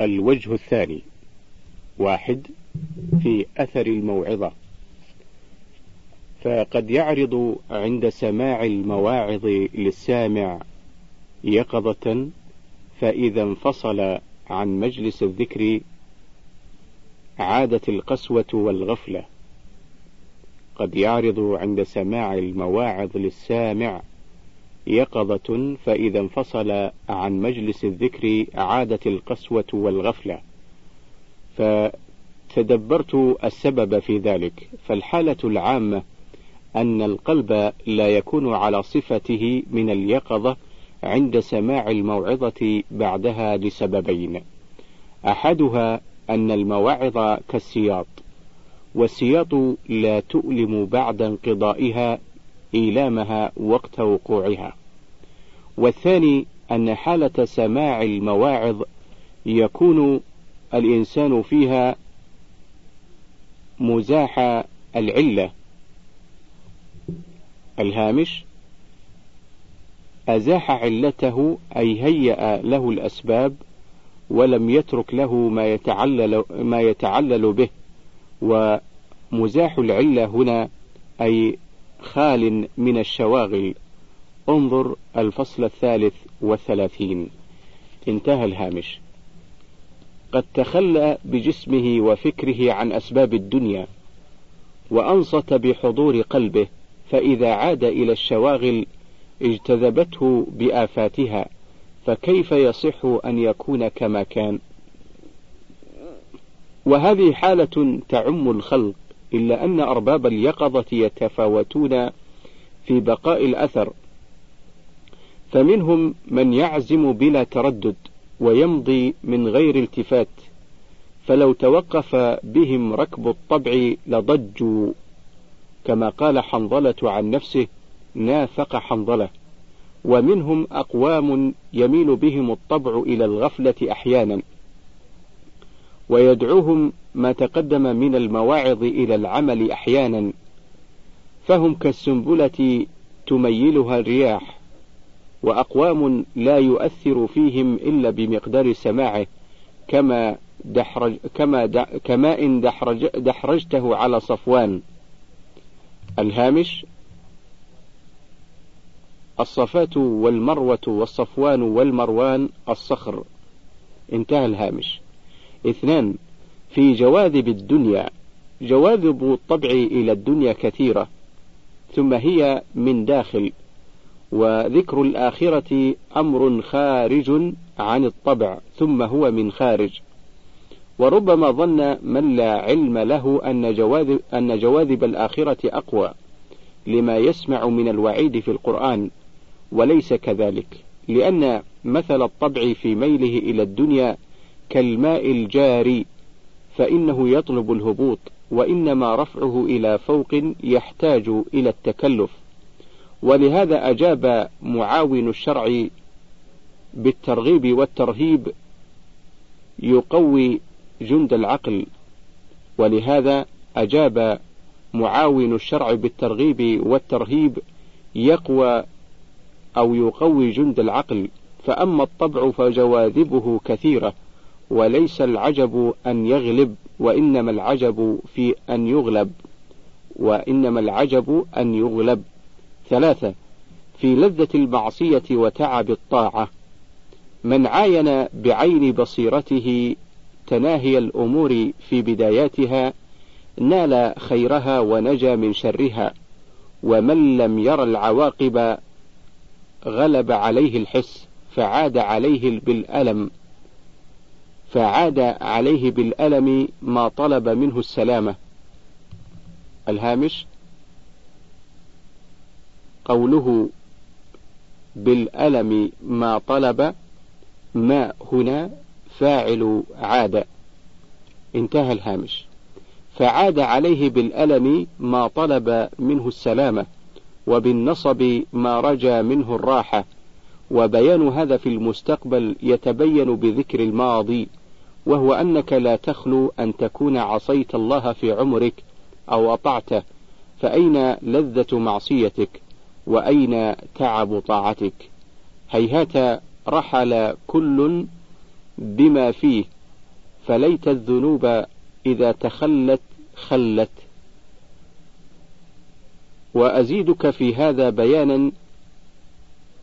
الوجه الثاني واحد في أثر الموعظة. فقد يعرض عند سماع المواعظ للسامع يقظة فإذا انفصل عن مجلس الذكر عادت القسوة والغفلة. قد يعرض عند سماع المواعظ للسامع يقظة فإذا انفصل عن مجلس الذكر عادت القسوة والغفلة. فتدبرت السبب في ذلك. فالحالة العامة أن القلب لا يكون على صفته من اليقظة عند سماع الموعظة بعدها لسببين. أحدها أن المواعظ كالسياط والسياط لا تؤلم بعد انقضائها إيلامها وقت وقوعها. والثاني أن حالة سماع المواعظ يكون الإنسان فيها مزاح العلة. الهامش أزاح علته أي هيأ له الأسباب ولم يترك له ما يتعلل ما يتعلل به. ومزاح العلة هنا أي خال من الشواغل. انظر الفصل الثالث والثلاثين. انتهى الهامش. قد تخلى بجسمه وفكره عن أسباب الدنيا وأنصت بحضور قلبه فإذا عاد إلى الشواغل اجتذبته بآفاتها فكيف يصح أن يكون كما كان؟ وهذه حالة تعم الخلق. إلا أن أرباب اليقظة يتفاوتون في بقاء الأثر. فمنهم من يعزم بلا تردد ويمضي من غير التفات. فلو توقف بهم ركب الطبع لضجوا. كما قال حنظلة عن نفسه نافق حنظلة. ومنهم أقوام يميل بهم الطبع إلى الغفلة أحيانا. ويدعوهم ما تقدم من المواعظ إلى العمل أحيانا فهم كالسنبلة تميلها الرياح وأقوام لا يؤثر فيهم إلا بمقدار سماعه كما دحرج كما د كماء دحرج دحرجته على صفوان. الهامش الصفات والمروة والصفوان والمروان الصخر. انتهى الهامش. اثنان في جواذب الدنيا جواذب الطبع إلى الدنيا كثيرة ثم هي من داخل وذكر الآخرة أمر خارج عن الطبع ثم هو من خارج. وربما ظن من لا علم له أن جواذب, أن جواذب الآخرة أقوى لما يسمع من الوعيد في القرآن وليس كذلك لأن مثل الطبع في ميله إلى الدنيا كالماء الجاري فإنه يطلب الهبوط وإنما رفعه إلى فوق يحتاج إلى التكلف. ولهذا أجاب معاون الشرع بالترغيب والترهيب يقوي جند العقل. ولهذا أجاب معاون الشرع بالترغيب والترهيب يقوى أو يقوي جند العقل. فأما الطبع فجواذبه كثيرة. وليس العجب أن يغلب وإنما العجب في أن يغلب وإنما العجب أن يغلب. ثلاثة في لذة المعصية وتعب الطاعة. من عاين بعين بصيرته تناهي الأمور في بداياتها نال خيرها ونجا من شرها. ومن لم ير العواقب غلب عليه الحس فعاد عليه بالألم. فعاد عليه بالألم ما طلب منه السلامة. الهامش قوله بالألم ما طلب ما هنا فاعل عاد. انتهى الهامش. فعاد عليه بالألم ما طلب منه السلامة وبالنصب ما رجا منه الراحة. وبيان هذا في المستقبل يتبين بذكر الماضي. وهو أنك لا تخلو أن تكون عصيت الله في عمرك أو أطعته فأين لذة معصيتك؟ وأين تعب طاعتك؟ هيهات رحل كل بما فيه فليت الذنوب إذا تخلت خلت. وأزيدك في هذا بيانا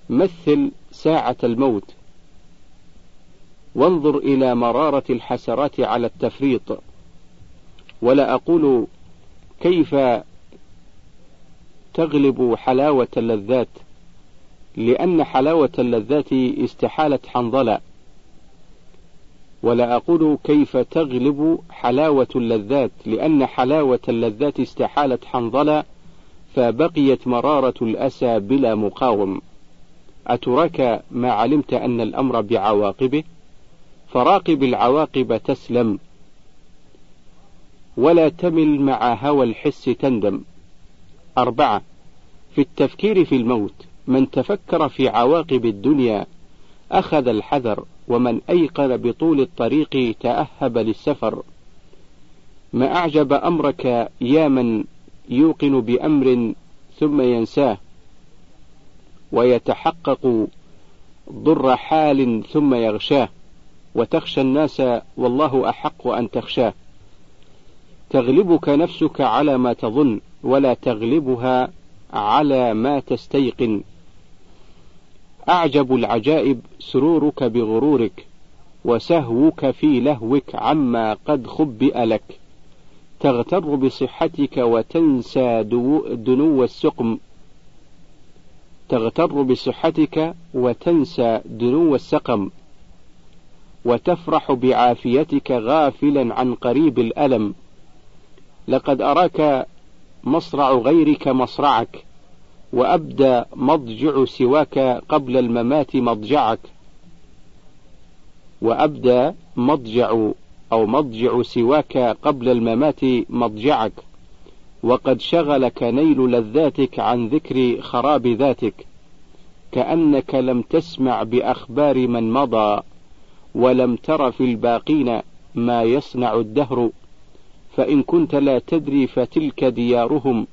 مثل ساعة الموت. وانظر إلى مرارة الحسرات على التفريط. ولا أقول كيف تغلب حلاوة اللذات لأن حلاوة اللذات استحالة حنظلة. ولا أقول كيف تغلب حلاوة اللذات لأن حلاوة اللذات استحالة حنظلة فبقيت مرارة الأسى بلا مقاوم. أتراك ما علمت أن الأمر بعواقبه؟ فراقب العواقب تسلم ولا تمل مع هوى الحس تندم. أربعة في التفكير في الموت من تفكر في عواقب الدنيا أخذ الحذر ومن أيقن بطول الطريق تأهب للسفر. ما أعجب أمرك يا من يوقن بأمر ثم ينساه ويتحقق ضر حال ثم يغشاه. وتخشى الناس والله أحق أن تخشاه. تغلبك نفسك على ما تظن ولا تغلبها على ما تستيقن. أعجب العجائب سرورك بغرورك وسهوك في لهوك عما قد خبئ لك. تغتر بصحتك وتنسى دنو السقم. تغتر بصحتك وتنسى دنو السقم. وتفرح بعافيتك غافلا عن قريب الألم. لقد أراك مصرع غيرك مصرعك وأبدى مضجع سواك قبل الممات مضجعك. وأبدى مضجع أو مضجع سواك قبل الممات مضجعك. وقد شغلك نيل لذاتك عن ذكر خراب ذاتك كأنك لم تسمع بأخبار من مضى. ولم تر في الباقين ما يصنع الدهر فإن كنت لا تدري فتلك ديارهم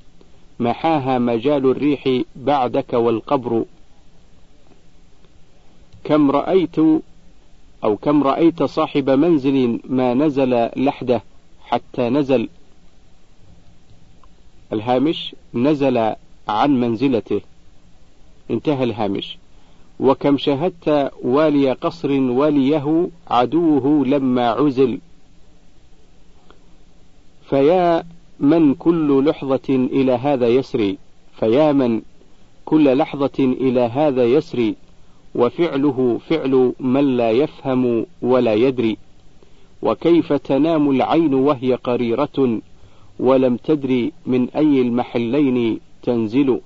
محاها مجال الريح بعدك والقبر. كم رأيت أو كم رأيت صاحب منزل ما نزل لحده حتى نزل. الهامش نزل عن منزلته. انتهى الهامش. وكم شهدت والي قصر وليه عدوه لما عزل. فيا من كل لحظة إلى هذا يسري. فيا من كل لحظة إلى هذا يسري. وفعله فعل من لا يفهم ولا يدري. وكيف تنام العين وهي قريرة ولم تدري من أي المحلين تنزل.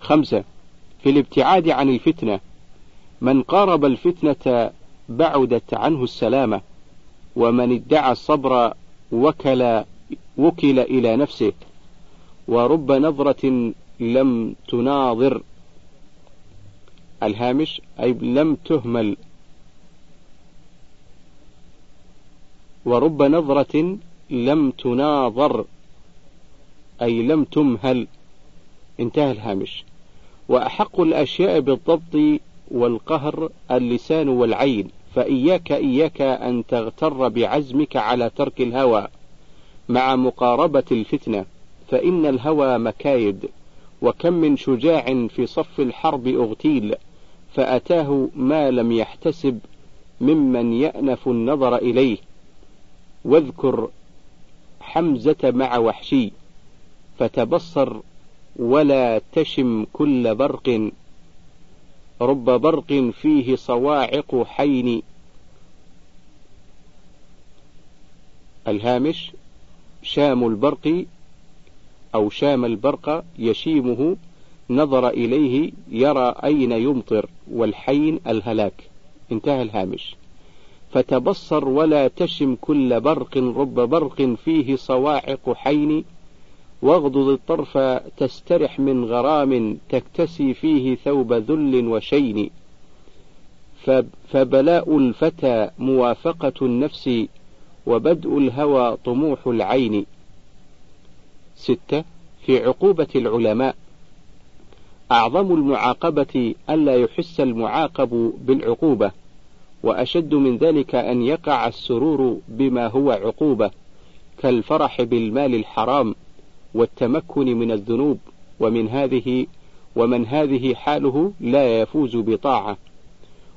خمسة في الابتعاد عن الفتنة. من قارب الفتنة بعدت عنه السلامة ومن ادعى الصبر وكل وكل إلى نفسه ورب نظرة لم تناظر. الهامش أي لم تهمل. ورب نظرة لم تناظر أي لم تمهل. انتهى الهامش. وأحق الأشياء بالضبط والقهر اللسان والعين فإياك إياك أن تغتر بعزمك على ترك الهوى مع مقاربة الفتنة فإن الهوى مكايد وكم من شجاع في صف الحرب أغتيل فأتاه ما لم يحتسب ممن يأنف النظر إليه. واذكر حمزة مع وحشي فتبصر ولا تشم كل برق. رب برق فيه صواعق حين. الهامش شام البرق أو شام البرق يشيمه نظر إليه يرى أين يمطر والحين الهلاك. انتهى الهامش. فتبصر ولا تشم كل برق. رب برق فيه صواعق حين. واغضض الطرف تسترح من غرام تكتسي فيه ثوب ذل وشين. فبلاء الفتى موافقة النفس وبدء الهوى طموح العين. ستة في عقوبة العلماء. أعظم المعاقبة ألا يحس المعاقب بالعقوبة وأشد من ذلك أن يقع السرور بما هو عقوبة كالفرح بالمال الحرام. والتمكن من الذنوب ومن هذه ومن هذه حاله لا يفوز بطاعة.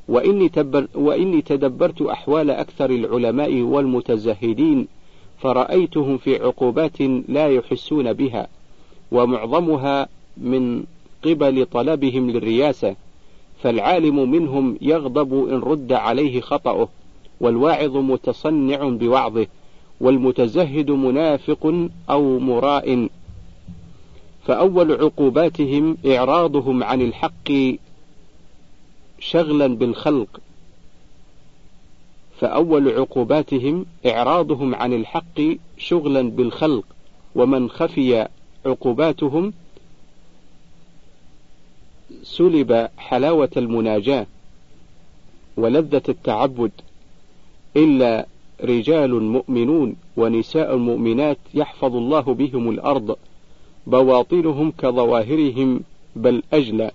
وإني, تبر وإني تدبرت أحوال أكثر العلماء والمتزهدين فرأيتهم في عقوبات لا يحسون بها ومعظمها من قبل طلبهم للرياسة فالعالم منهم يغضب إن رد عليه خطأه والواعظ متصنع بوعظه. والمتزهد منافق أو مراء. فأول عقوباتهم إعراضهم عن الحق شغلا بالخلق. فأول عقوباتهم إعراضهم عن الحق شغلا بالخلق. ومن خفي عقوباتهم سلب حلاوة المناجاة ولذة التعبد إلا رجال مؤمنون ونساء مؤمنات يحفظ الله بهم الأرض بواطنهم كظواهرهم بل أجلى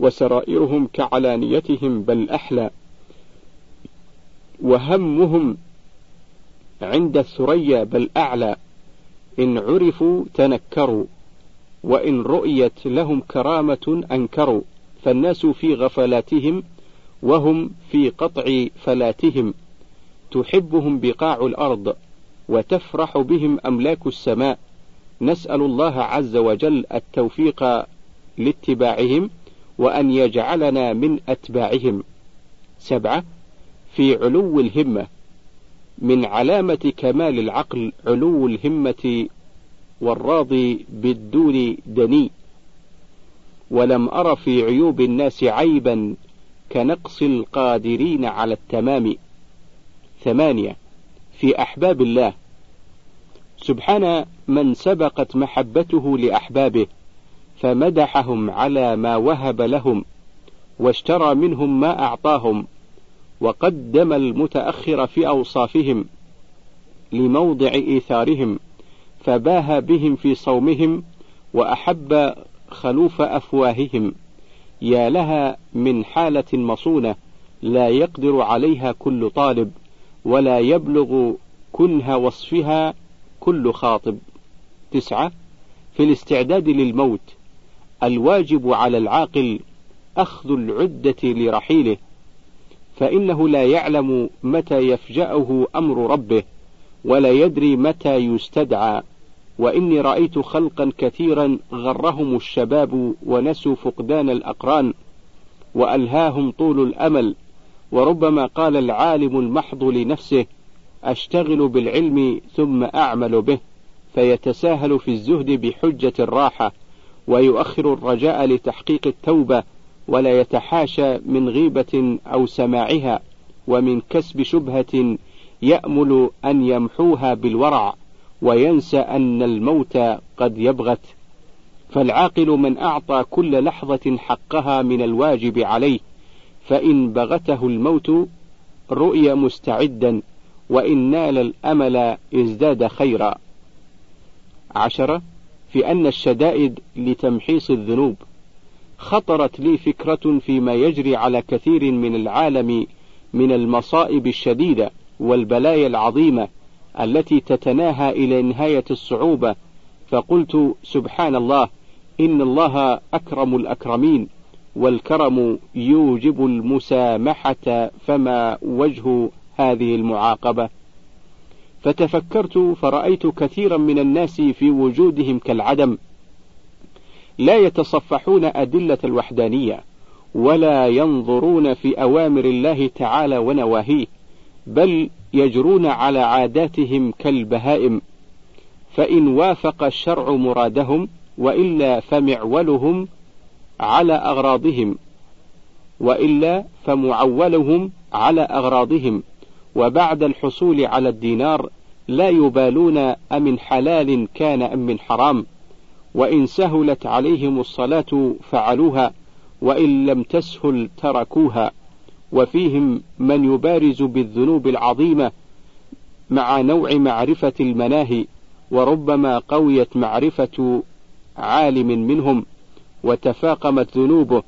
وسرائرهم كعلانيتهم بل أحلى. وهمهم عند الثريا بل أعلى إن عرفوا تنكروا وإن رؤيت لهم كرامة أنكروا فالناس في غفلاتهم وهم في قطع فلاتهم. تحبهم بقاع الأرض وتفرح بهم أملاك السماء. نسأل الله عز وجل التوفيق لاتباعهم وأن يجعلنا من أتباعهم. سبعة في علو الهمة من علامة كمال العقل علو الهمة والراضي بالدون دني. ولم أر في عيوب الناس عيبا كنقص القادرين على التمام. ثمانية في أحباب الله. سبحان من سبقت محبته لأحبابه فمدحهم على ما وهب لهم واشترى منهم ما أعطاهم وقدم المتأخر في أوصافهم لموضع إيثارهم فباهى بهم في صومهم وأحب خلوف أفواههم. يا لها من حالة مصونة لا يقدر عليها كل طالب. ولا يبلغ كنه وصفها كل خاطب. تسعة في الاستعداد للموت الواجب على العاقل أخذ العدة لرحيله فإنه لا يعلم متى يفجأه أمر ربه ولا يدري متى يستدعى. وإني رأيت خلقا كثيرا غرهم الشباب ونسوا فقدان الأقران وألهاهم طول الأمل. وربما قال العالم المحض لنفسه أشتغل بالعلم ثم أعمل به فيتساهل في الزهد بحجة الراحة ويؤخر الرجاء لتحقيق التوبة ولا يتحاشى من غيبة أو سماعها ومن كسب شبهة يأمل أن يمحوها بالورع وينسى أن الموت قد يبغت. فالعاقل من أعطى كل لحظة حقها من الواجب عليه. فإن بغته الموت رؤي مستعدا وإن نال الأمل ازداد خيرا. عشرة في أن الشدائد لتمحيص الذنوب. خطرت لي فكرة فيما يجري على كثير من العالم من المصائب الشديدة والبلايا العظيمة التي تتناهى إلى نهاية الصعوبة فقلت سبحان الله إن الله أكرم الأكرمين. والكرم يوجب المسامحة فما وجه هذه المعاقبة؟ فتفكرت فرأيت كثيرا من الناس في وجودهم كالعدم. لا يتصفحون أدلة الوحدانية ولا ينظرون في أوامر الله تعالى ونواهيه بل يجرون على عاداتهم كالبهائم. فإن وافق الشرع مرادهم وإلا فمعولهم على أغراضهم وإلا فمعولهم على أغراضهم وبعد الحصول على الدينار لا يبالون أمن حلال كان أم من حرام وإن سهلت عليهم الصلاة فعلوها وإن لم تسهل تركوها وفيهم من يبارز بالذنوب العظيمة مع نوع معرفة المناهي وربما قويت معرفة عالم منهم. وتفاقمت ذنوبه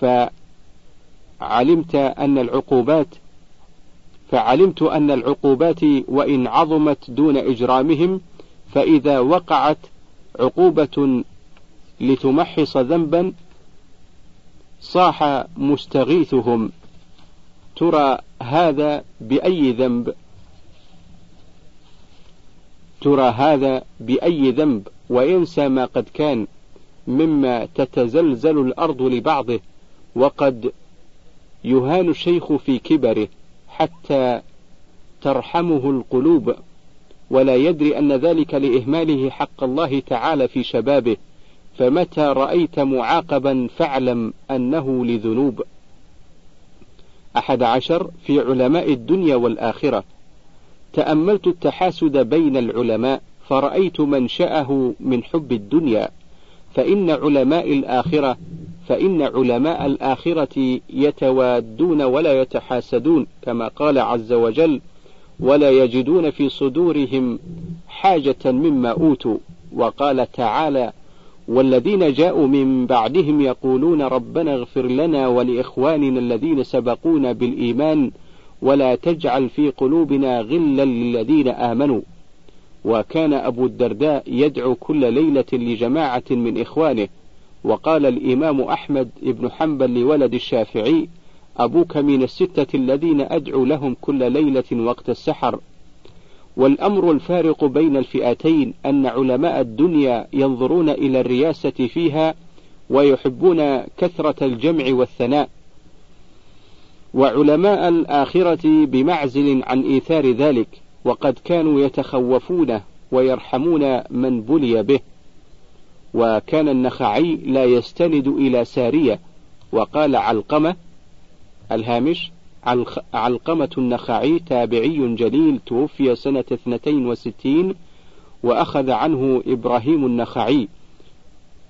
فعلمت أن العقوبات فعلمت أن العقوبات وإن عظمت دون إجرامهم فإذا وقعت عقوبة لتمحص ذنبا صاح مستغيثهم. ترى هذا بأي ذنب؟ ترى هذا بأي ذنب؟ وينسى ما قد كان. مما تتزلزل الأرض لبعضه وقد يهان الشيخ في كبره حتى ترحمه القلوب ولا يدري أن ذلك لإهماله حق الله تعالى في شبابه فمتى رأيت معاقبا فاعلم أنه لذنوب. أحد عشر في علماء الدنيا والآخرة. تأملت التحاسد بين العلماء فرأيت منشأه من حب الدنيا. فإن علماء الآخرة فإن علماء الآخرة يتوادون ولا يتحاسدون كما قال عز وجل ولا يجدون في صدورهم حاجة مما أوتوا وقال تعالى والذين جاءوا من بعدهم يقولون ربنا اغفر لنا ولإخواننا الذين سبقونا بالإيمان ولا تجعل في قلوبنا غلا للذين آمنوا وكان أبو الدرداء يدعو كل ليلة لجماعة من إخوانه وقال الإمام أحمد بن حنبل لولد الشافعي أبوك من الستة الذين أدعو لهم كل ليلة وقت السحر. والأمر الفارق بين الفئتين أن علماء الدنيا ينظرون إلى الرياسة فيها ويحبون كثرة الجمع والثناء. وعلماء الآخرة بمعزل عن إيثار ذلك. وقد كانوا يتخوفونه ويرحمون من بلي به. وكان النخعي لا يستند إلى سارية وقال علقمة الهامش علقمة النخعي تابعي جليل توفي سنة اثنتين وستين وأخذ عنه إبراهيم النخعي.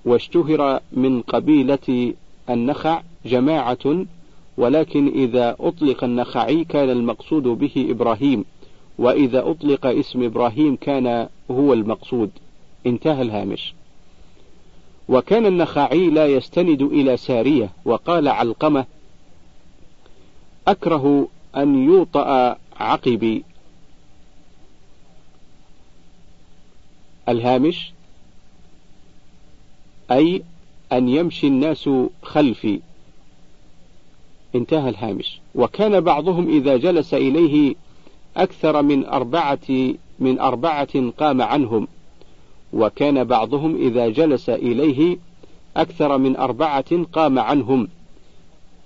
واشتهر من قبيلة النخع جماعة ولكن إذا أطلق النخعي كان المقصود به إبراهيم. وإذا أطلق اسم إبراهيم كان هو المقصود. انتهى الهامش. وكان النخعي لا يستند إلى سارية وقال علقمة أكره أن يوطأ عقبي. الهامش أي أن يمشي الناس خلفي. انتهى الهامش. وكان بعضهم إذا جلس إليه أكثر من أربعة من أربعة قام عنهم وكان بعضهم إذا جلس إليه أكثر من أربعة قام عنهم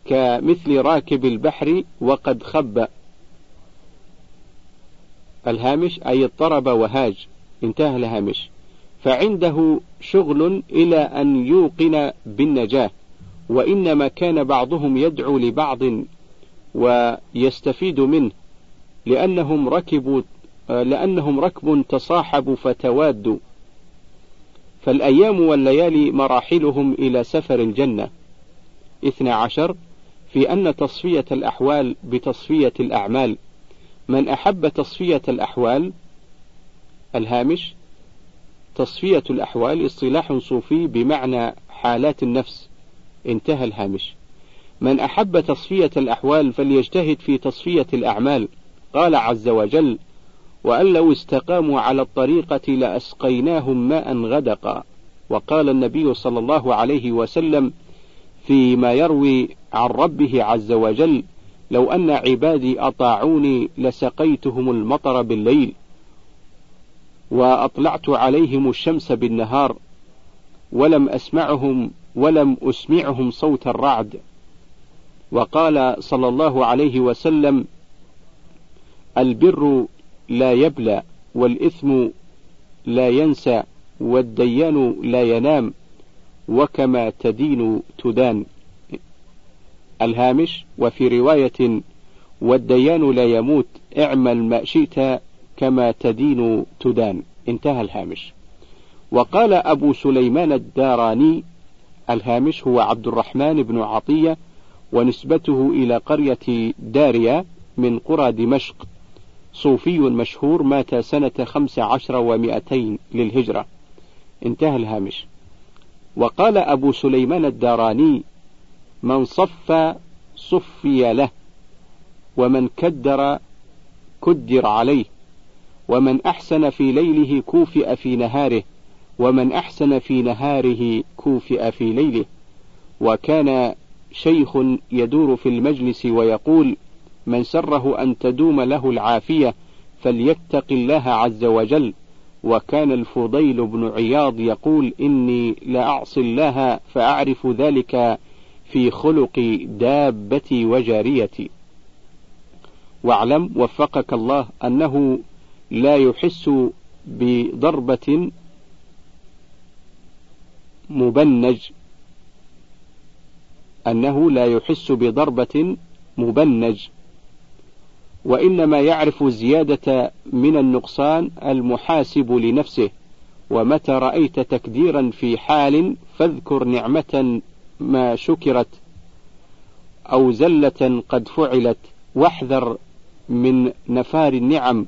كمثل راكب البحر وقد خب. الهامش أي اضطرب وهاج. انتهى الهامش. فعنده شغل إلى أن يوقن بالنجاة وإنما كان بعضهم يدعو لبعض ويستفيد منه. لأنهم ركبوا لأنهم ركب تصاحبوا فتوادوا فالأيام والليالي مراحلهم إلى سفر الجنة. اثنى عشر في أن تصفية الأحوال بتصفية الأعمال. من أحب تصفية الأحوال؟ الهامش تصفية الأحوال اصطلاح صوفي بمعنى حالات النفس. انتهى الهامش. من أحب تصفية الأحوال فليجتهد في تصفية الأعمال. قال عز وجل وأن لو استقاموا على الطريقة لأسقيناهم ماء غدقا. وقال النبي صلى الله عليه وسلم فيما يروي عن ربه عز وجل لو أن عبادي أطاعوني لسقيتهم المطر بالليل وأطلعت عليهم الشمس بالنهار ولم أسمعهم ولم أسمعهم صوت الرعد. وقال صلى الله عليه وسلم البر لا يبلى والإثم لا ينسى والديان لا ينام وكما تدين تدان. الهامش وفي رواية والديان لا يموت اعمل ما شئت كما تدين تدان. انتهى الهامش. وقال أبو سليمان الداراني الهامش هو عبد الرحمن بن عطية ونسبته إلى قرية داريا من قرى دمشق. صوفي مشهور مات سنة خمس عشر ومائتين للهجرة. انتهى الهامش. وقال أبو سليمان الداراني من صف صفي له ومن كدر كدر عليه ومن أحسن في ليله كوفئ في نهاره ومن أحسن في نهاره كوفئ في ليله. وكان شيخ يدور في المجلس ويقول من سره أن تدوم له العافية فليتق الله عز وجل. وكان الفضيل بن عياض يقول إني لأعصي الله فأعرف ذلك في خلق دابتي وجاريتي. واعلم وفقك الله أنه لا يحس بضربة مبنج. أنه لا يحس بضربة مبنج. وإنما يعرف زيادة من النقصان المحاسب لنفسه ومتى رأيت تكديرا في حال فاذكر نعمة ما شكرت أو زلة قد فعلت واحذر من نفار النعم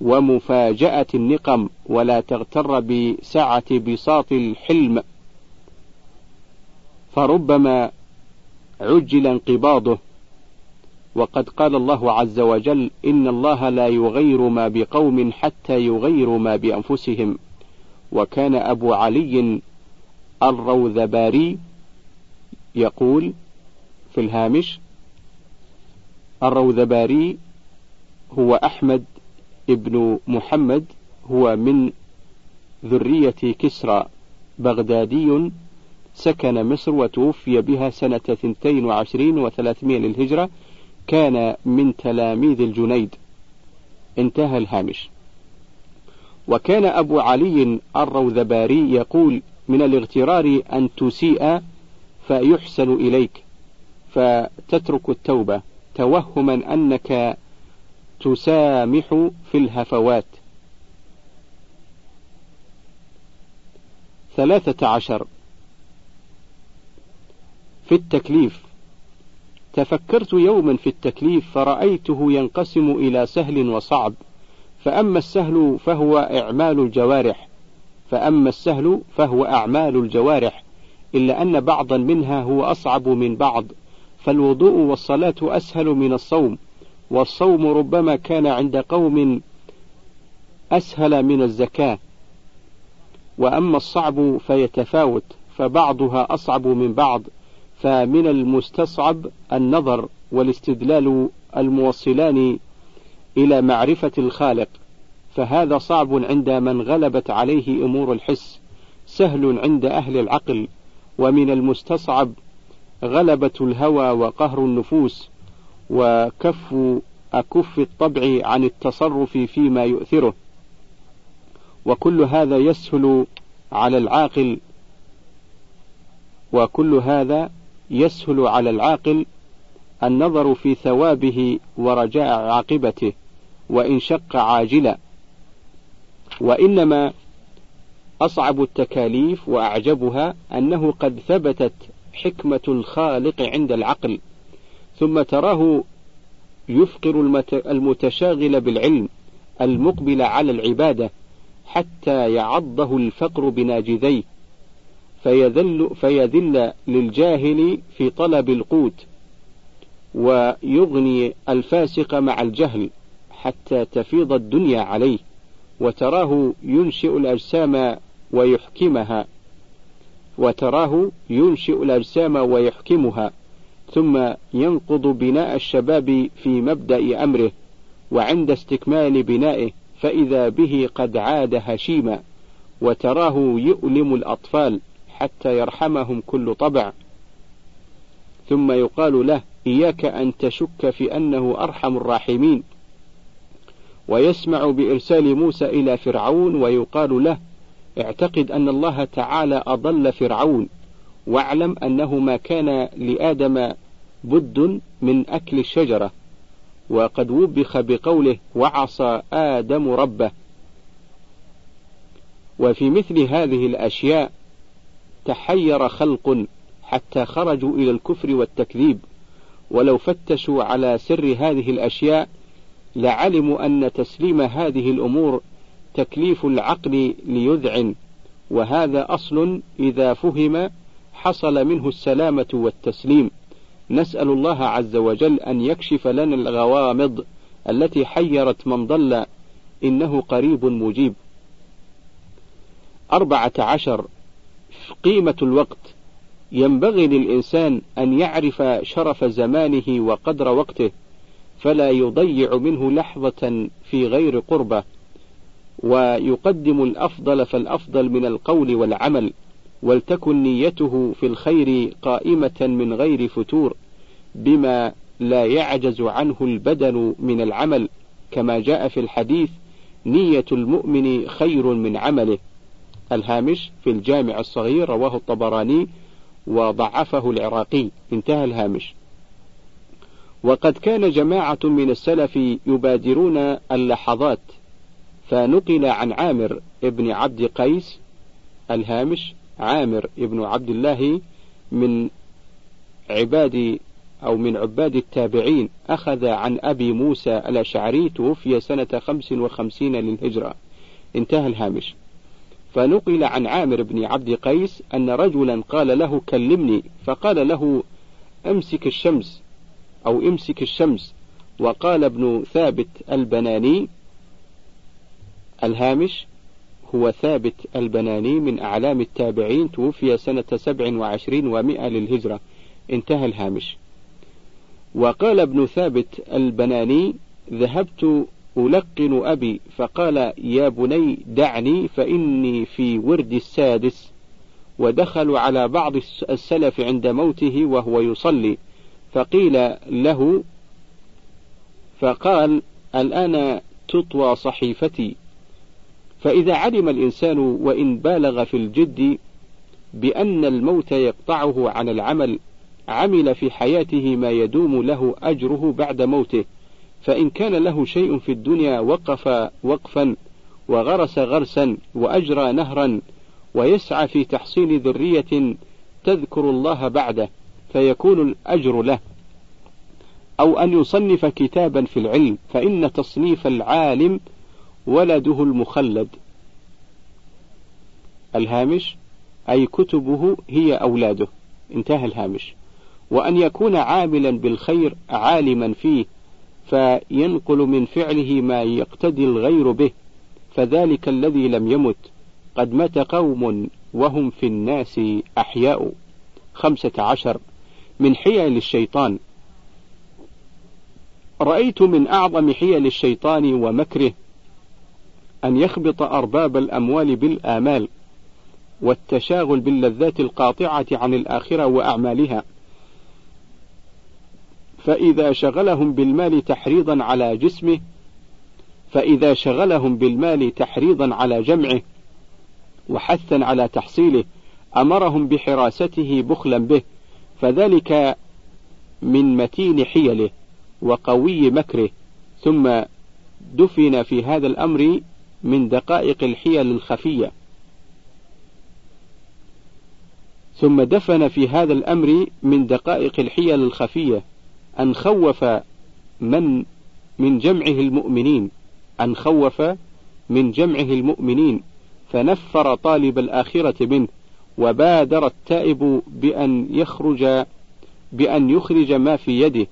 ومفاجأة النقم ولا تغتر بسعة بساط الحلم. فربما عجل انقباضه. وقد قال الله عز وجل إن الله لا يغير ما بقوم حتى يغيروا ما بأنفسهم. وكان أبو علي الروذباري يقول في الهامش الروذباري هو أحمد ابن محمد هو من ذرية كسرى بغدادي سكن مصر وتوفي بها سنة ثنتين وعشرين وثلاثمائة للهجرة. كان من تلاميذ الجنيد. انتهى الهامش. وكان أبو علي الروذباري يقول من الاغترار أن تسيء فيحسن إليك فتترك التوبة توهما أنك تسامح في الهفوات. ثلاثة عشر. في التكليف. تفكرت يوما في التكليف فرأيته ينقسم إلى سهل وصعب فأما السهل فهو إعمال الجوارح فأما السهل فهو أعمال الجوارح إلا أن بعضا منها هو أصعب من بعض فالوضوء والصلاة أسهل من الصوم والصوم ربما كان عند قوم أسهل من الزكاة. وأما الصعب فيتفاوت فبعضها أصعب من بعض فمن المستصعب النظر والاستدلال الموصلان إلى معرفة الخالق فهذا صعب عند من غلبت عليه أمور الحس سهل عند أهل العقل ومن المستصعب غلبة الهوى وقهر النفوس وكف أكف الطبع عن التصرف فيما يؤثره. وكل هذا يسهل على العاقل وكل هذا يسهل على العاقل النظر في ثوابه ورجاء عاقبته وإن شق عاجلا. وإنما أصعب التكاليف وأعجبها أنه قد ثبتت حكمة الخالق عند العقل ثم تراه يفقر المتشاغل بالعلم المقبل على العبادة حتى يعضه الفقر بناجذيه. فيذل, فيذل للجاهل في طلب القوت ويغني الفاسق مع الجهل حتى تفيض الدنيا عليه وتراه ينشئ الأجسام ويحكمها وتراه ينشئ الأجسام ويحكمها ثم ينقض بناء الشباب في مبدأ أمره وعند استكمال بنائه فإذا به قد عاد هشيما وتراه يؤلم الأطفال حتى يرحمهم كل طبع. ثم يقال له إياك أن تشك في أنه أرحم الراحمين. ويسمع بإرسال موسى إلى فرعون ويقال له اعتقد أن الله تعالى أضل فرعون واعلم أنه ما كان لآدم بد من أكل الشجرة. وقد وبخ بقوله وعصى آدم ربه. وفي مثل هذه الأشياء تحير خلق حتى خرجوا إلى الكفر والتكذيب ولو فتشوا على سر هذه الأشياء لعلموا أن تسليم هذه الأمور تكليف العقل ليذعن وهذا أصل إذا فهم حصل منه السلامة والتسليم. نسأل الله عز وجل أن يكشف لنا الغوامض التي حيرت من ضل إنه قريب مجيب. أربعة عشر قيمة الوقت. ينبغي للإنسان أن يعرف شرف زمانه وقدر وقته فلا يضيع منه لحظة في غير قربة ويقدم الأفضل فالأفضل من القول والعمل ولتكن نيته في الخير قائمة من غير فتور بما لا يعجز عنه البدن من العمل كما جاء في الحديث نية المؤمن خير من عمله. الهامش في الجامع الصغير رواه الطبراني وضعفه العراقي. انتهى الهامش. وقد كان جماعة من السلف يبادرون اللحظات فنقل عن عامر ابن عبد قيس الهامش. عامر ابن عبد الله من عباد أو من عباد التابعين أخذ عن أبي موسى الأشعري توفي سنة خمس وخمسين للهجرة. انتهى الهامش. فنقل عن عامر بن عبد قيس أن رجلا قال له كلمني فقال له أمسك الشمس أو امسك الشمس. وقال ابن ثابت البناني الهامش هو ثابت البناني من أعلام التابعين توفي سنة سبع وعشرين ومائة للهجرة. انتهى الهامش. وقال ابن ثابت البناني ذهبت ألقن أبي فقال يا بني دعني فإني في ورد السادس. ودخلوا على بعض السلف عند موته وهو يصلي. فقيل له فقال الآن تطوى صحيفتي. فإذا علم الإنسان وإن بالغ في الجد بأن الموت يقطعه عن العمل عمل في حياته ما يدوم له أجره بعد موته. فإن كان له شيء في الدنيا وقف وقفا وغرس غرسا وأجرى نهرا ويسعى في تحصيل ذرية تذكر الله بعده فيكون الأجر له. أو أن يصنف كتابا في العلم فإن تصنيف العالم ولده المخلد. الهامش أي كتبه هي أولاده. انتهى الهامش. وأن يكون عاملا بالخير عالما فيه. فينقل من فعله ما يقتدي الغير به فذلك الذي لم يمت. قد مات قوم وهم في الناس أحياء. خمسة عشر. من حيل الشيطان. رأيت من أعظم حيل الشيطان ومكره أن يخبط أرباب الأموال بالآمال والتشاغل باللذات القاطعة عن الآخرة وأعمالها. فإذا شغلهم بالمال تحريضا على جسمه فإذا شغلهم بالمال تحريضا على جمعه وحثا على تحصيله أمرهم بحراسته بخلا به فذلك من متين حيله وقوي مكره. ثم دفن في هذا الأمر من دقائق الحيل الخفية. ثم دفن في هذا الأمر من دقائق الحيل الخفية. أن خوف من من جمعه المؤمنين أن خوف من جمعه المؤمنين. فنفر طالب الآخرة منه وبادر التائب بأن يخرج بأن يخرج ما في يده.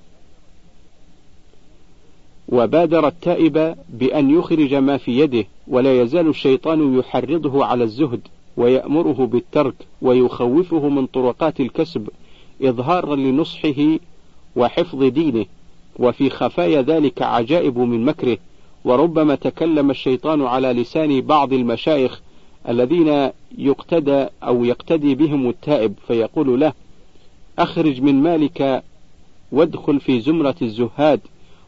وبادر التائب بأن يخرج ما في يده ولا يزال الشيطان يحرضه على الزهد ويأمره بالترك ويخوفه من طرقات الكسب إظهارا لنصحه وحفظ دينه وفي خفايا ذلك عجائب من مكره وربما تكلم الشيطان على لسان بعض المشايخ الذين يقتدى أو يقتدي بهم التائب فيقول له أخرج من مالك وادخل في زمرة الزهاد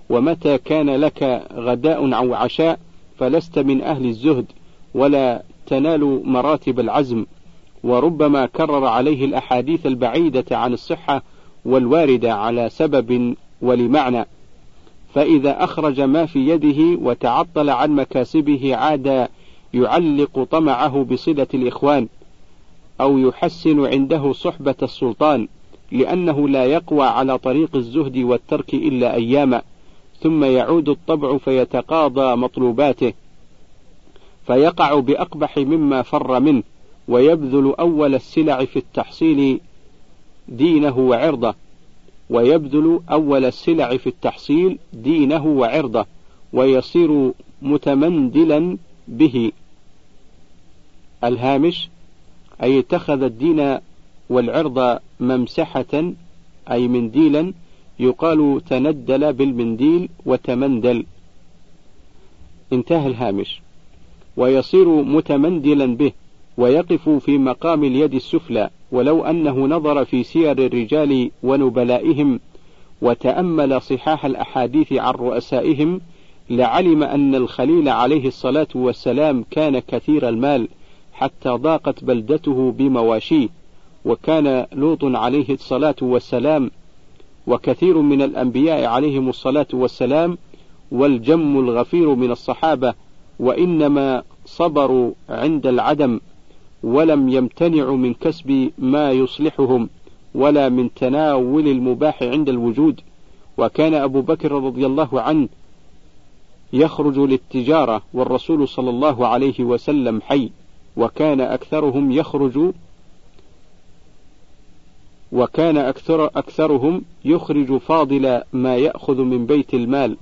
ومتى كان لك غداء أو عشاء فلست من أهل الزهد ولا تنال مراتب العزم. وربما كرر عليه الأحاديث البعيدة عن الصحة والواردة على سبب ولمعنى. فإذا أخرج ما في يده وتعطل عن مكاسبه عاد يعلق طمعه بصلة الإخوان أو يحسن عنده صحبة السلطان لأنه لا يقوى على طريق الزهد والترك إلا أياما ثم يعود الطبع فيتقاضى مطلوباته. فيقع بأقبح مما فر منه ويبذل أول السلع في التحصيل دينه وعرضه ويبذل أول السلع في التحصيل دينه وعرضه ويصير متمندلا به. الهامش أي اتخذ الدين والعرض ممسحة أي منديلا يقال تندل بالمنديل وتمندل. انتهى الهامش. ويصير متمندلا به ويقف في مقام اليد السفلى. ولو أنه نظر في سير الرجال ونبلائهم وتأمل صحاح الأحاديث عن رؤسائهم لعلم أن الخليل عليه الصلاة والسلام كان كثير المال حتى ضاقت بلدته بمواشيه وكان لوط عليه الصلاة والسلام وكثير من الأنبياء عليهم الصلاة والسلام والجم الغفير من الصحابة وإنما صبروا عند العدم. ولم يمتنعوا من كسب ما يصلحهم ولا من تناول المباح عند الوجود. وكان أبو بكر رضي الله عنه يخرج للتجارة والرسول صلى الله عليه وسلم حي وكان أكثرهم يخرج وكان أكثر أكثرهم يخرج فاضل ما يأخذ من بيت المال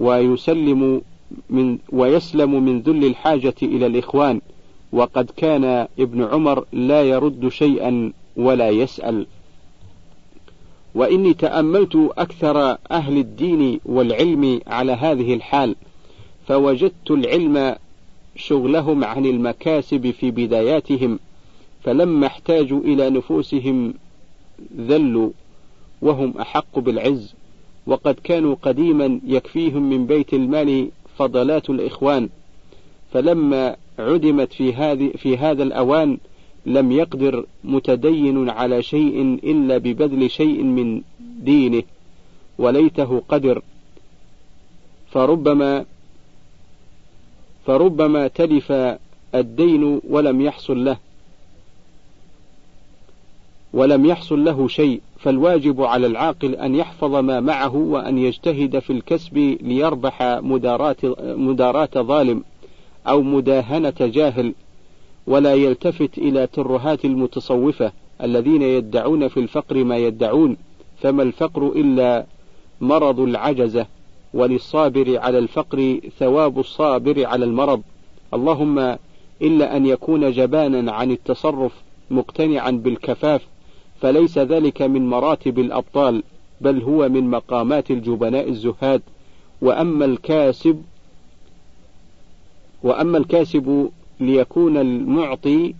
ويسلم من ويسلم من ذل الحاجة إلى الإخوان. وقد كان ابن عمر لا يرد شيئا ولا يسأل. وإني تأملت أكثر أهل الدين والعلم على هذه الحال فوجدت العلم شغلهم عن المكاسب في بداياتهم فلما احتاجوا إلى نفوسهم ذلوا وهم أحق بالعز وقد كانوا قديما يكفيهم من بيت المال فضلات الإخوان. فلما عدمت في هذه في هذا الأوان لم يقدر متدين على شيء إلا ببذل شيء من دينه وليته قدر. فربما فربما تلف الدين ولم يحصل له ولم يحصل له شيء. فالواجب على العاقل أن يحفظ ما معه وأن يجتهد في الكسب ليربح مداراة, مداراة ظالم. أو مداهنة جاهل ولا يلتفت إلى ترهات المتصوفة الذين يدعون في الفقر ما يدعون. فما الفقر إلا مرض العجزة وللصابر على الفقر ثواب الصابر على المرض. اللهم إلا أن يكون جبانا عن التصرف مقتنعا بالكفاف فليس ذلك من مراتب الأبطال بل هو من مقامات الجبناء الزهاد. وأما الكاسب وأما الكاسب ليكون المعطي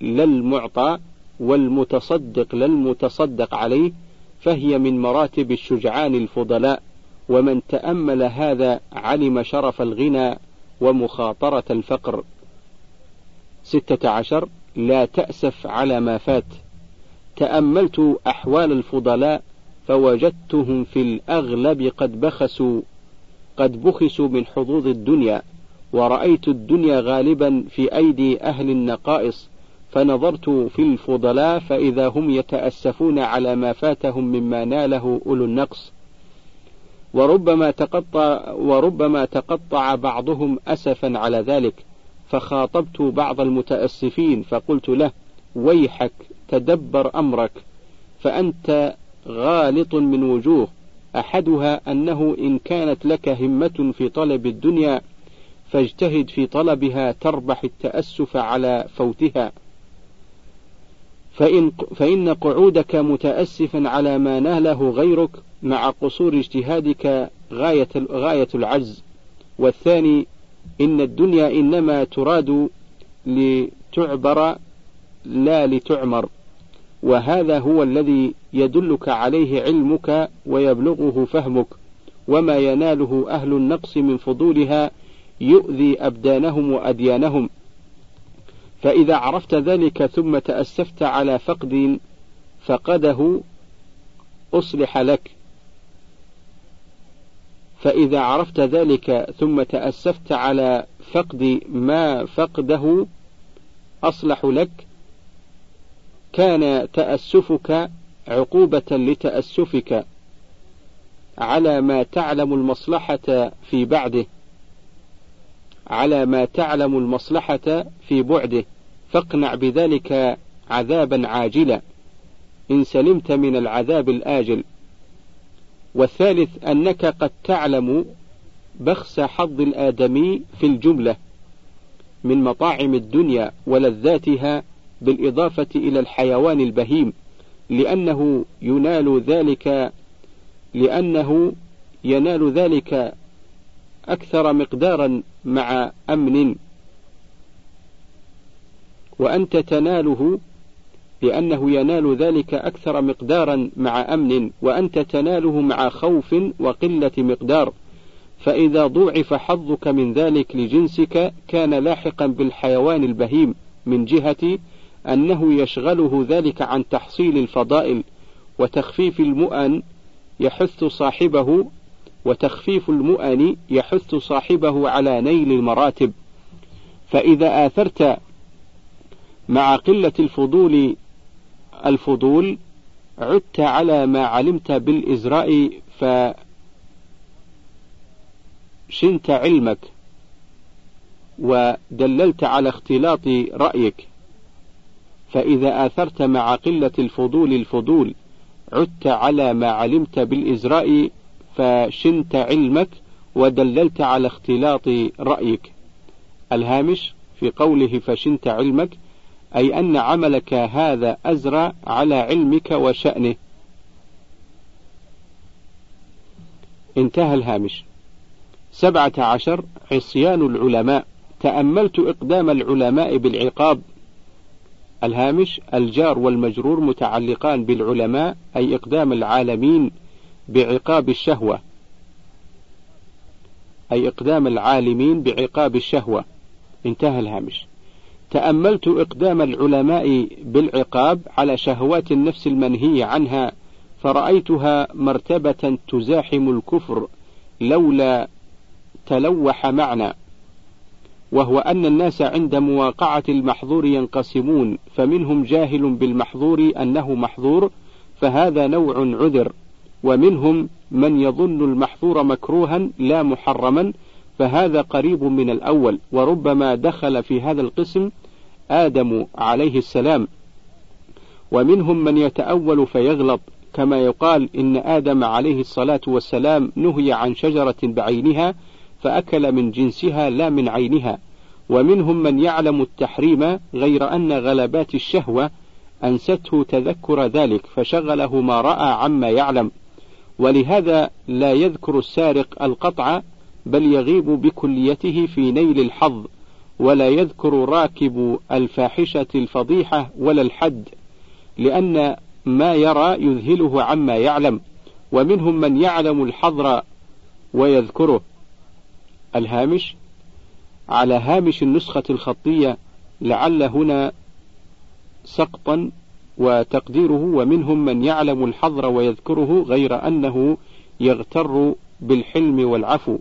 للمعطى والمتصدق للمتصدق عليه فهي من مراتب الشجعان الفضلاء ومن تأمل هذا علم شرف الغنى ومخاطرة الفقر. ستة عشر لا تأسف على ما فات. تأملت أحوال الفضلاء فوجدتهم في الأغلب قد بخسوا قد بخسوا من حظوظ الدنيا. ورأيت الدنيا غالبا في أيدي أهل النقائص فنظرت في الفضلاء فإذا هم يتأسفون على ما فاتهم مما ناله أولو النقص. وربما تقطع وربما تقطع بعضهم أسفا على ذلك فخاطبت بعض المتأسفين فقلت له ويحك تدبر أمرك فأنت غالط من وجوه أحدها أنه إن كانت لك همة في طلب الدنيا فاجتهد في طلبها تربح التأسف على فوتها. فإن, فإن قعودك متأسفا على ما ناله غيرك مع قصور اجتهادك غاية, غاية العجز. والثاني إن الدنيا إنما تراد لتعبر لا لتعمر. وهذا هو الذي يدلك عليه علمك ويبلغه فهمك. وما يناله أهل النقص من فضولها يؤذي أبدانهم وأديانهم. فإذا عرفت ذلك ثم تأسفت على فقد فقده أصلح لك. فإذا عرفت ذلك ثم تأسفت على فقد ما فقده أصلح لك. كان تأسفك عقوبة لتأسفك على ما تعلم المصلحة في بعده. على ما تعلم المصلحة في بعده فاقنع بذلك عذابا عاجلا إن سلمت من العذاب الآجل. والثالث أنك قد تعلم بخس حظ الآدمي في الجملة من مطاعم الدنيا ولذاتها بالإضافة إلى الحيوان البهيم لأنه ينال ذلك لأنه ينال ذلك أكثر مقدارا مع أمن. وأنت تناله لأنه ينال ذلك أكثر مقدارا مع أمن وأنت تناله مع خوف وقلة مقدار. فإذا ضوعف حظك من ذلك لجنسك كان لاحقا بالحيوان البهيم من جهة أنه يشغله ذلك عن تحصيل الفضائل وتخفيف المؤن يحث صاحبه وتخفيف المؤن يحث صاحبه على نيل المراتب. فإذا آثرت مع قلة الفضول الفضول عدت على ما علمت بالإزراء فشنت علمك ودللت على اختلاط رأيك. فإذا آثرت مع قلة الفضول الفضول عدت على ما علمت بالإزراء فشنت علمك ودللت على اختلاط رأيك. الهامش في قوله فشنت علمك أي أن عملك هذا أزرى على علمك وشأنه. انتهى الهامش. سبعة عشر عصيان العلماء. تأملت إقدام العلماء بالعقاب. الهامش الجار والمجرور متعلقان بالعلماء أي إقدام العالمين. بعقاب الشهوة أي إقدام العالمين بعقاب الشهوة. انتهى الهامش. تأملت إقدام العلماء بالعقاب على شهوات النفس المنهي عنها فرأيتها مرتبة تزاحم الكفر لولا تلوح معنى وهو أن الناس عند مواقعة المحظور ينقسمون فمنهم جاهل بالمحظور أنه محظور فهذا نوع عذر. ومنهم من يظن المحظور مكروها لا محرما فهذا قريب من الأول وربما دخل في هذا القسم آدم عليه السلام. ومنهم من يتأول فيغلط كما يقال إن آدم عليه الصلاة والسلام نهي عن شجرة بعينها فأكل من جنسها لا من عينها. ومنهم من يعلم التحريم غير أن غلبات الشهوة أنسته تذكر ذلك فشغله ما رأى عما يعلم. ولهذا لا يذكر السارق القطع بل يغيب بكليته في نيل الحظ ولا يذكر راكب الفاحشة الفضيحة ولا الحد لأن ما يرى يذهله عما يعلم ومنهم من يعلم الحظر ويذكره. الهامش على هامش النسخة الخطية لعل هنا سقطا وتقديره ومنهم من يعلم الحظر ويذكره غير أنه يغتر بالحلم والعفو.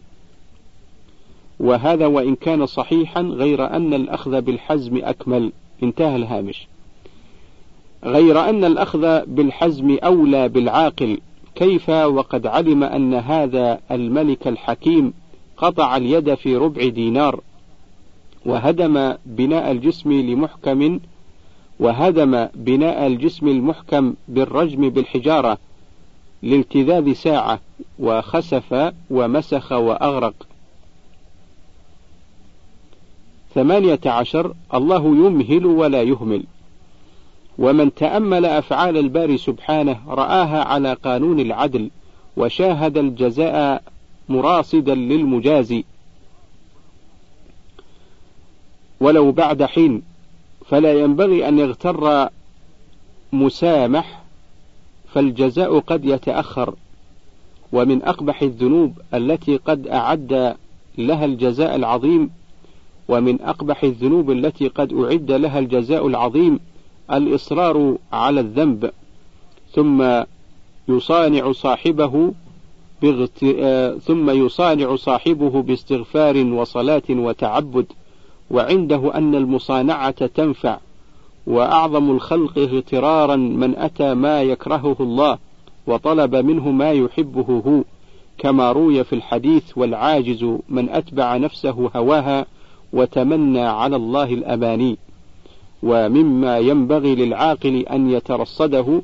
وهذا وإن كان صحيحا غير أن الأخذ بالحزم أكمل. انتهى الهامش. غير أن الأخذ بالحزم أولى بالعاقل. كيف وقد علم أن هذا الملك الحكيم قطع اليد في ربع دينار وهدم بناء الجسم لمحكم وهدم بناء الجسم المحكم بالرجم بالحجارة لالتذاذ ساعة وخسف ومسخ وأغرق. ثمانية عشر الله يمهل ولا يهمل. ومن تأمل أفعال الباري سبحانه رآها على قانون العدل وشاهد الجزاء مراصدا للمجازي. ولو بعد حين فلا ينبغي أن يغتر مسامح فالجزاء قد يتأخر ومن أقبح الذنوب التي قد أعد لها الجزاء العظيم ومن أقبح الذنوب التي قد أعد لها الجزاء العظيم الإصرار على الذنب ثم يصانع صاحبه. آه، ثم يصانع صاحبه باستغفار وصلاة وتعبد وعنده أن المصانعة تنفع وأعظم الخلق اغترارا من أتى ما يكرهه الله وطلب منه ما يحبه هو كما روي في الحديث والعاجز من أتبع نفسه هواها وتمنى على الله الأماني. ومما ينبغي للعاقل أن يترصده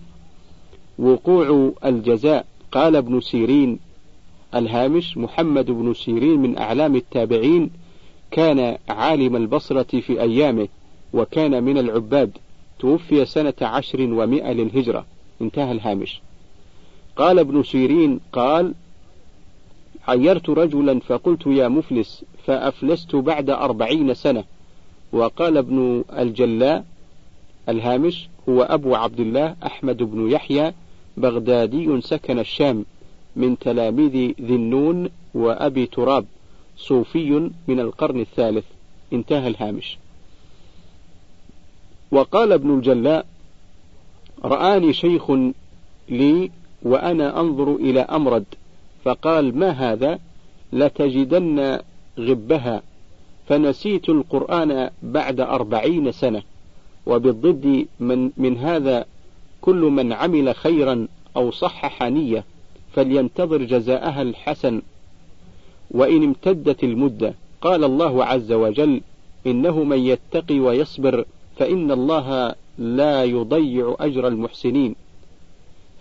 وقوع الجزاء. قال ابن سيرين الهامش محمد بن سيرين من أعلام التابعين كان عالم البصرة في أيامه وكان من العباد. توفي سنة عشر ومائة للهجرة. انتهى الهامش. قال ابن سيرين قال عيرت رجلا فقلت يا مفلس فأفلست بعد أربعين سنة. وقال ابن الجلاء الهامش هو أبو عبد الله أحمد بن يحيى بغدادي سكن الشام من تلاميذ ذي النون وأبي تراب. صوفي من القرن الثالث. انتهى الهامش. وقال ابن الجلاء رآني شيخ لي وأنا أنظر إلى أمرد فقال ما هذا؟ لتجدن غبها. فنسيت القرآن بعد أربعين سنة وبالضد من, من هذا كل من عمل خيرا أو صحح نية فلينتظر جزاءها الحسن وإن امتدت المدة قال الله عز وجل إنه من يتقي ويصبر فإن الله لا يضيع أجر المحسنين.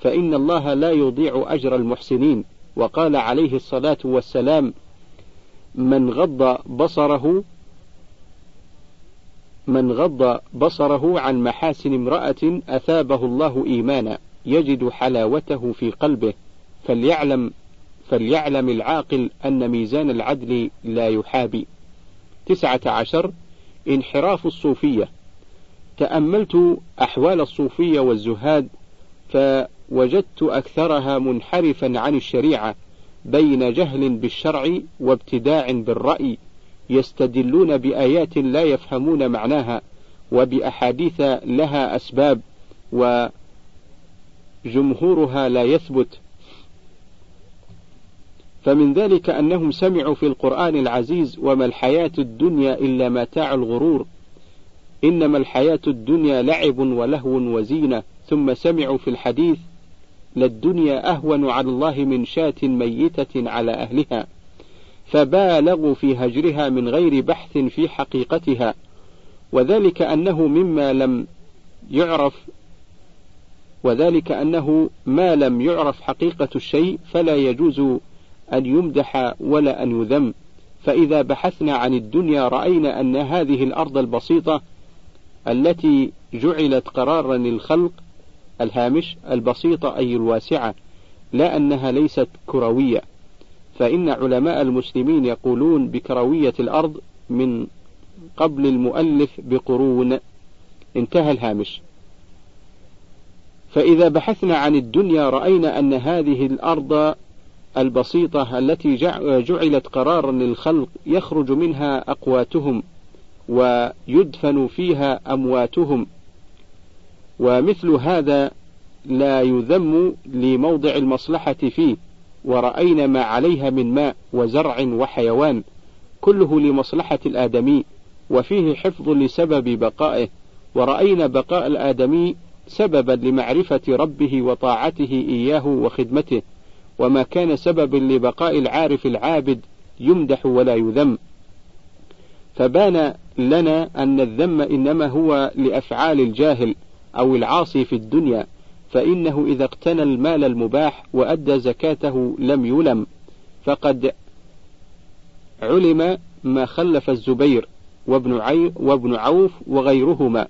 فإن الله لا يضيع أجر المحسنين. وقال عليه الصلاة والسلام من غض بصره من غض بصره عن محاسن امرأة أثابه الله إيمانا يجد حلاوته في قلبه فليعلم فليعلم العاقل أن ميزان العدل لا يحابي. تسعة عشر انحراف الصوفية. تأملت أحوال الصوفية والزهاد فوجدت أكثرها منحرفا عن الشريعة بين جهل بالشرع وابتداع بالرأي يستدلون بآيات لا يفهمون معناها وبأحاديث لها أسباب وجمهورها لا يثبت. فمن ذلك أنهم سمعوا في القرآن العزيز وما الحياة الدنيا إلا متاع الغرور. إنما الحياة الدنيا لعب ولهو وزينة. ثم سمعوا في الحديث للدنيا أهون على الله من شاة ميتة على أهلها فبالغوا في هجرها من غير بحث في حقيقتها. وذلك أنه مما لم يعرف وذلك أنه ما لم يعرف حقيقة الشيء فلا يجوز أن يمدح ولا أن يذم. فإذا بحثنا عن الدنيا رأينا أن هذه الأرض البسيطة التي جعلت قرارا للخلق الهامش البسيطة أي الواسعة لا أنها ليست كروية. فإن علماء المسلمين يقولون بكروية الأرض من قبل المؤلف بقرون. انتهى الهامش. فإذا بحثنا عن الدنيا رأينا أن هذه الأرض البسيطة التي جعلت قرارا للخلق يخرج منها أقواتهم ويدفن فيها أمواتهم. ومثل هذا لا يذم لموضع المصلحة فيه. ورأينا ما عليها من ماء وزرع وحيوان كله لمصلحة الآدمي وفيه حفظ لسبب بقائه. ورأينا بقاء الآدمي سببا لمعرفة ربه وطاعته إياه وخدمته. وما كان سببا لبقاء العارف العابد يمدح ولا يذم. فبان لنا أن الذم إنما هو لأفعال الجاهل أو العاصي في الدنيا فإنه إذا اقتنى المال المباح وأدى زكاته لم يلم. فقد علم ما خلف الزبير وابن, عي وابن عوف وغيرهما.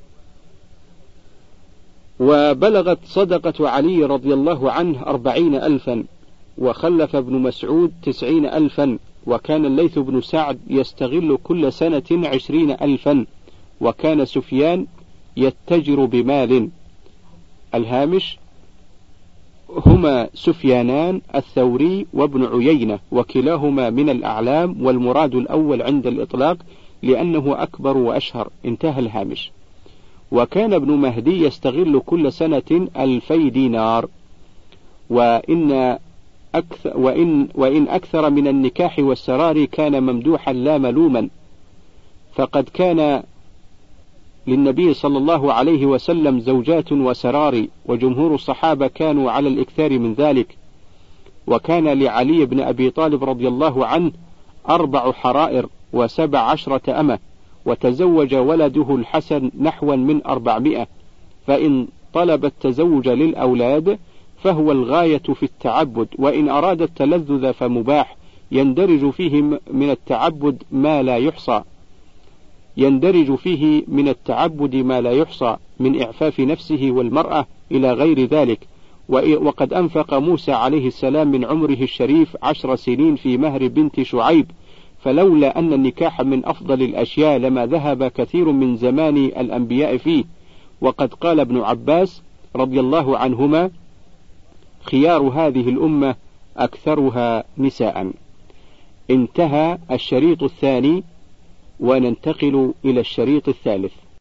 وبلغت صدقة علي رضي الله عنه أربعين ألفا. وخلف ابن مسعود تسعين ألفا وكان الليث بن سعد يستغل كل سنة عشرين ألفا وكان سفيان يتجر بمال. الهامش هما سفيانان الثوري وابن عيينة وكلاهما من الأعلام والمراد الأول عند الإطلاق لأنه أكبر وأشهر. انتهى الهامش. وكان ابن مهدي يستغل كل سنة ألفي دينار. وإن أكثر وإن, وإن أكثر من النكاح والسرار كان ممدوحا لا ملوما. فقد كان للنبي صلى الله عليه وسلم زوجات وسرار وجمهور الصحابة كانوا على الإكثار من ذلك. وكان لعلي بن أبي طالب رضي الله عنه أربع حرائر وسبع عشرة أمة وتزوج ولده الحسن نحوا من أربعمائة. فإن طلب التزوج للأولاد فهو الغاية في التعبد وإن أراد التلذذ فمباح. يندرج فيه من التعبد ما لا يحصى. يندرج فيه من التعبد ما لا يحصى من إعفاف نفسه والمرأة إلى غير ذلك. وقد أنفق موسى عليه السلام من عمره الشريف عشر سنين في مهر بنت شعيب. فلولا أن النكاح من أفضل الأشياء لما ذهب كثير من زمان الأنبياء فيه. وقد قال ابن عباس رضي الله عنهما خيار هذه الأمة أكثرها نساء. انتهى الشريط الثاني وننتقل إلى الشريط الثالث.